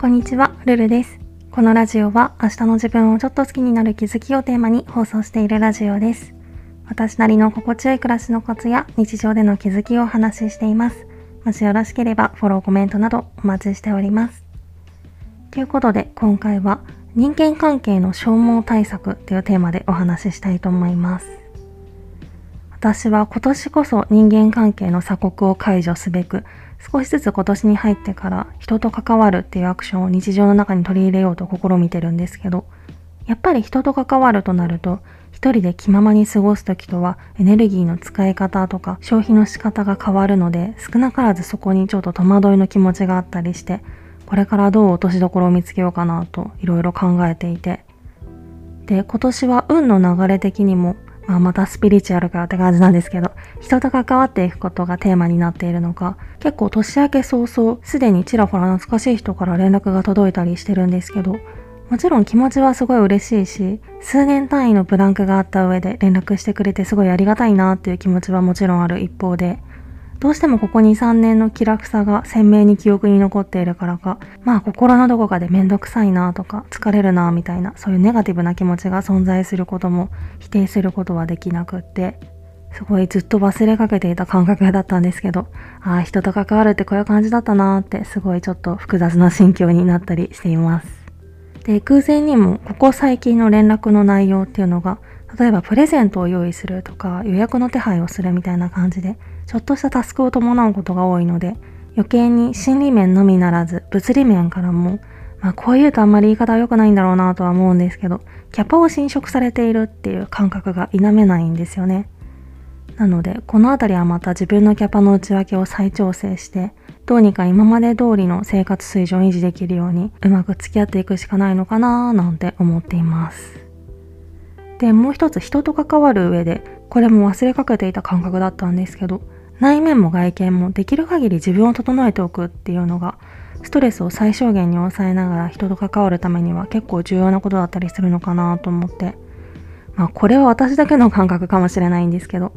こんにちは、ルルです。このラジオは明日の自分をちょっと好きになる気づきをテーマに放送しているラジオです。私なりの心地よい暮らしのコツや日常での気づきをお話ししています。もしよろしければフォロー、コメントなどお待ちしております。ということで今回は人間関係の消耗対策というテーマでお話ししたいと思います。私は今年こそ人間関係の鎖国を解除すべく少しずつ今年に入ってから人と関わるっていうアクションを日常の中に取り入れようと試みてるんですけど、やっぱり人と関わるとなると、一人で気ままに過ごす時とはエネルギーの使い方とか消費の仕方が変わるので、少なからずそこにちょっと戸惑いの気持ちがあったりして、これからどう落としどころを見つけようかなといろいろ考えていて。で、今年は運の流れ的にもまあ、またスピリチュアルかって感じなんですけど、人と関わっていくことがテーマになっているのか、結構年明け早々、すでにちらほら懐かしい人から連絡が届いたりしてるんですけど、もちろん気持ちはすごい嬉しいし、数年単位のブランクがあった上で連絡してくれてすごいありがたいなっていう気持ちはもちろんある一方で、どうしてもここ2、3年の気楽さが鮮明に記憶に残っているからか、まあ心のどこかでめんどくさいなとか疲れるなみたいなそういうネガティブな気持ちが存在することも否定することはできなくって、すごいずっと忘れかけていた感覚だったんですけど、ああ、人と関わるってこういう感じだったなーってすごいちょっと複雑な心境になったりしています。で、偶然にもここ最近の連絡の内容っていうのが、例えばプレゼントを用意するとか予約の手配をするみたいな感じでちょっとしたタスクを伴うことが多いので、余計に心理面のみならず、物理面からも、まあこう言うとあんまり言い方は良くないんだろうなとは思うんですけど、キャパを侵食されているっていう感覚が否めないんですよね。なので、このあたりはまた自分のキャパの内訳を再調整して、どうにか今まで通りの生活水準を維持できるように、うまく付き合っていくしかないのかなーなんて思っています。で、もう一つ人と関わる上で、これも忘れかけていた感覚だったんですけど、内面も外見もできる限り自分を整えておくっていうのがストレスを最小限に抑えながら人と関わるためには結構重要なことだったりするのかなと思って。まあこれは私だけの感覚かもしれないんですけど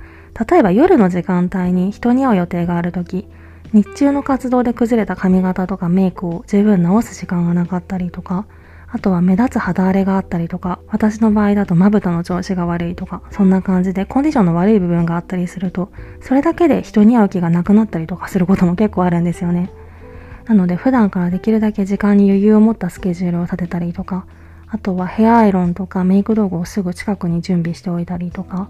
例えば夜の時間帯に人に会う予定がある時日中の活動で崩れた髪型とかメイクを十分直す時間がなかったりとかあとは目立つ肌荒れがあったりとか、私の場合だとまぶたの調子が悪いとか、そんな感じでコンディションの悪い部分があったりすると、それだけで人に会う気がなくなったりとかすることも結構あるんですよね。なので普段からできるだけ時間に余裕を持ったスケジュールを立てたりとか、あとはヘアアイロンとかメイク道具をすぐ近くに準備しておいたりとか、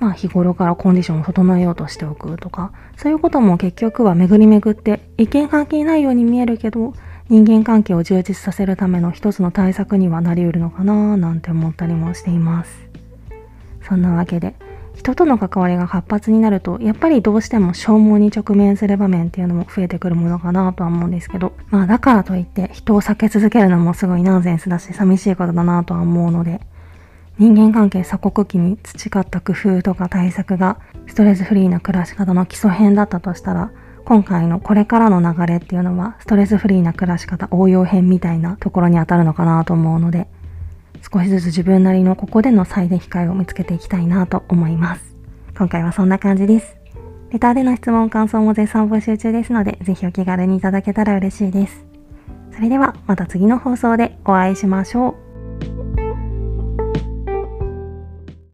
まあ日頃からコンディションを整えようとしておくとか、そういうことも結局は巡り巡って一見関係ないように見えるけど、人間関係を充実させるための一つの対策にはなり得るのかななんて思ったりもしています。そんなわけで、人との関わりが活発になると、やっぱりどうしても消耗に直面する場面っていうのも増えてくるものかなとは思うんですけど、まあだからといって人を避け続けるのもすごいナンセンスだし寂しいことだなとは思うので、人間関係鎖国期に培った工夫とか対策がストレスフリーな暮らし方の基礎編だったとしたら、今回のこれからの流れっていうのはストレスフリーな暮らし方応用編みたいなところに当たるのかなと思うので少しずつ自分なりのここでの最適解を見つけていきたいなと思います。今回はそんな感じです。レターでの質問感想も絶賛募集中ですのでぜひお気軽にいただけたら嬉しいです。それではまた次の放送でお会いしましょう。